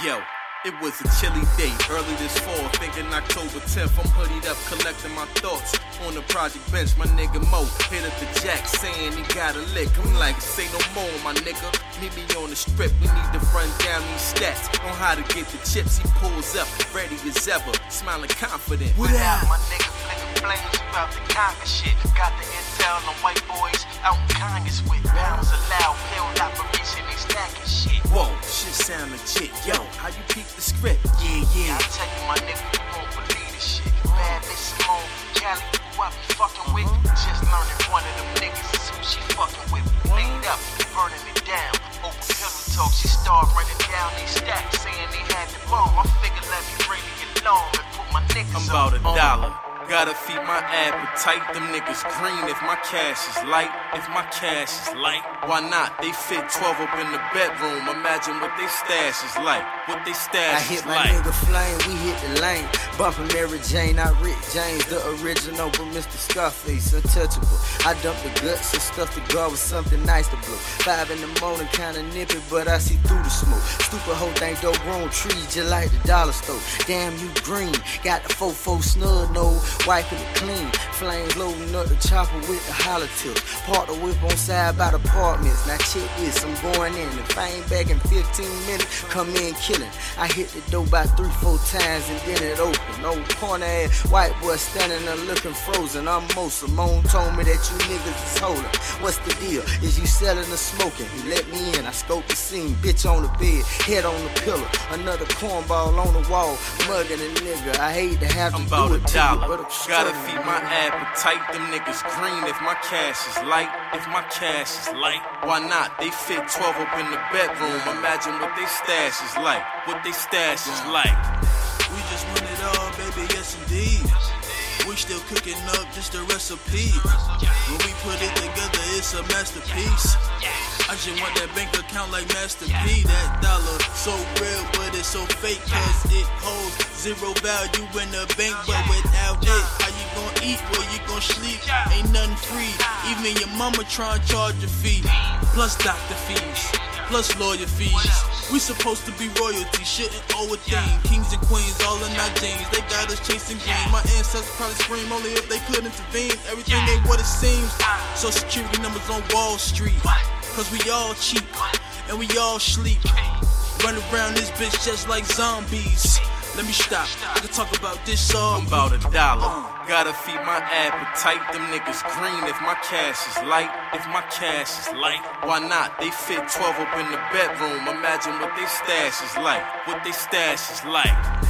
Yo, it was a chilly day early this fall, thinking October 10th. I'm hoodied up, collecting my thoughts on the project bench. My nigga Mo hit up the jack, saying he got a lick. I'm like, say no more, my nigga. Meet me on the strip. We need to run down these stats on how to get the chips. He pulls up, ready as ever, smiling confident. What up? My nigga Fligga Flames about the conquer shit. Got the intel on white boys out in Congress with pounds of loud pill operation. They stacking shit. Whoa, shit sound legit. Yo, how you peep the script? Yeah, yeah. I tell you, my nigga, you won't believe this shit. Bad bitch Simone, Cali, who I be fucking with. Just learned that one of them niggas is who she fucking with. Cleaned up, burning it down. Open pillow talk, she started running down these stacks, saying they had the bomb. I figured let me bring it along and put my niggas I'm about a on. dollar. Gotta feed my appetite. Them niggas green if my cash is light. If my cash is light, why not? They fit 12 up in the bedroom. Imagine what they stash is like. What they stash I hit my like. nigga Flame, we hit the lane. Bumpin' Mary Jane, I Rick James, the original, but Mr. Scarface, untouchable. I dump the guts and stuff the guard with something nice to blow. Five in the morning, kinda nippy, but I see through the smoke. Stupid hoe think dope grown trees just like the dollar store. Damn, you green. Got the 4-4 snug nose, wiping it clean. Flames loading up the chopper with the hollow tips. Park the whip on side by the apartments. Now check this, I'm going in. If I ain't back in 15 minutes, come in killing. I hit the door by three, four times and then it open. Old corner ass white boy standing there looking frozen. I'm Mo Simone told me that you niggas is holding. What's the deal? Is you selling or smoking? He let me in. I scoped the scene. Bitch on the bed, head on the pillow. Another cornball on the wall, mugging a nigga. I hate to have to I'm do it to you, but Gotta feed my appetite. Them niggas green if my cash is light. If my cash is light, why not? They fit 12 up in the bedroom. Imagine what they stash is like. What they stash is like. We just want it all, baby, yes indeed. We still cooking up just the recipe. When we put it together, it's a masterpiece. I just want that bank account like Master P. That dollar so real, but it's so fake, cause it holds zero value in the bank. But without it, how you gonna eat? Where you gonna sleep? Ain't nothing free. Even your mama tryna charge a fee. Plus doctor fees, plus lawyer fees. We supposed to be royalty, shouldn't owe a thing. Kings and queens, all in our jeans. They got us chasing green. My ancestors probably scream only if they could intervene. Everything ain't what it seems. So security numbers on Wall Street. Cause we all cheap and we all sleep. Run around this bitch just like zombies. Let me stop. I can talk about this all. I'm about a dollar. Gotta feed my appetite. Them niggas green if my cash is light. If my cash is light, why not? They fit 12 up in the bedroom. Imagine what they stash is like. What they stash is like.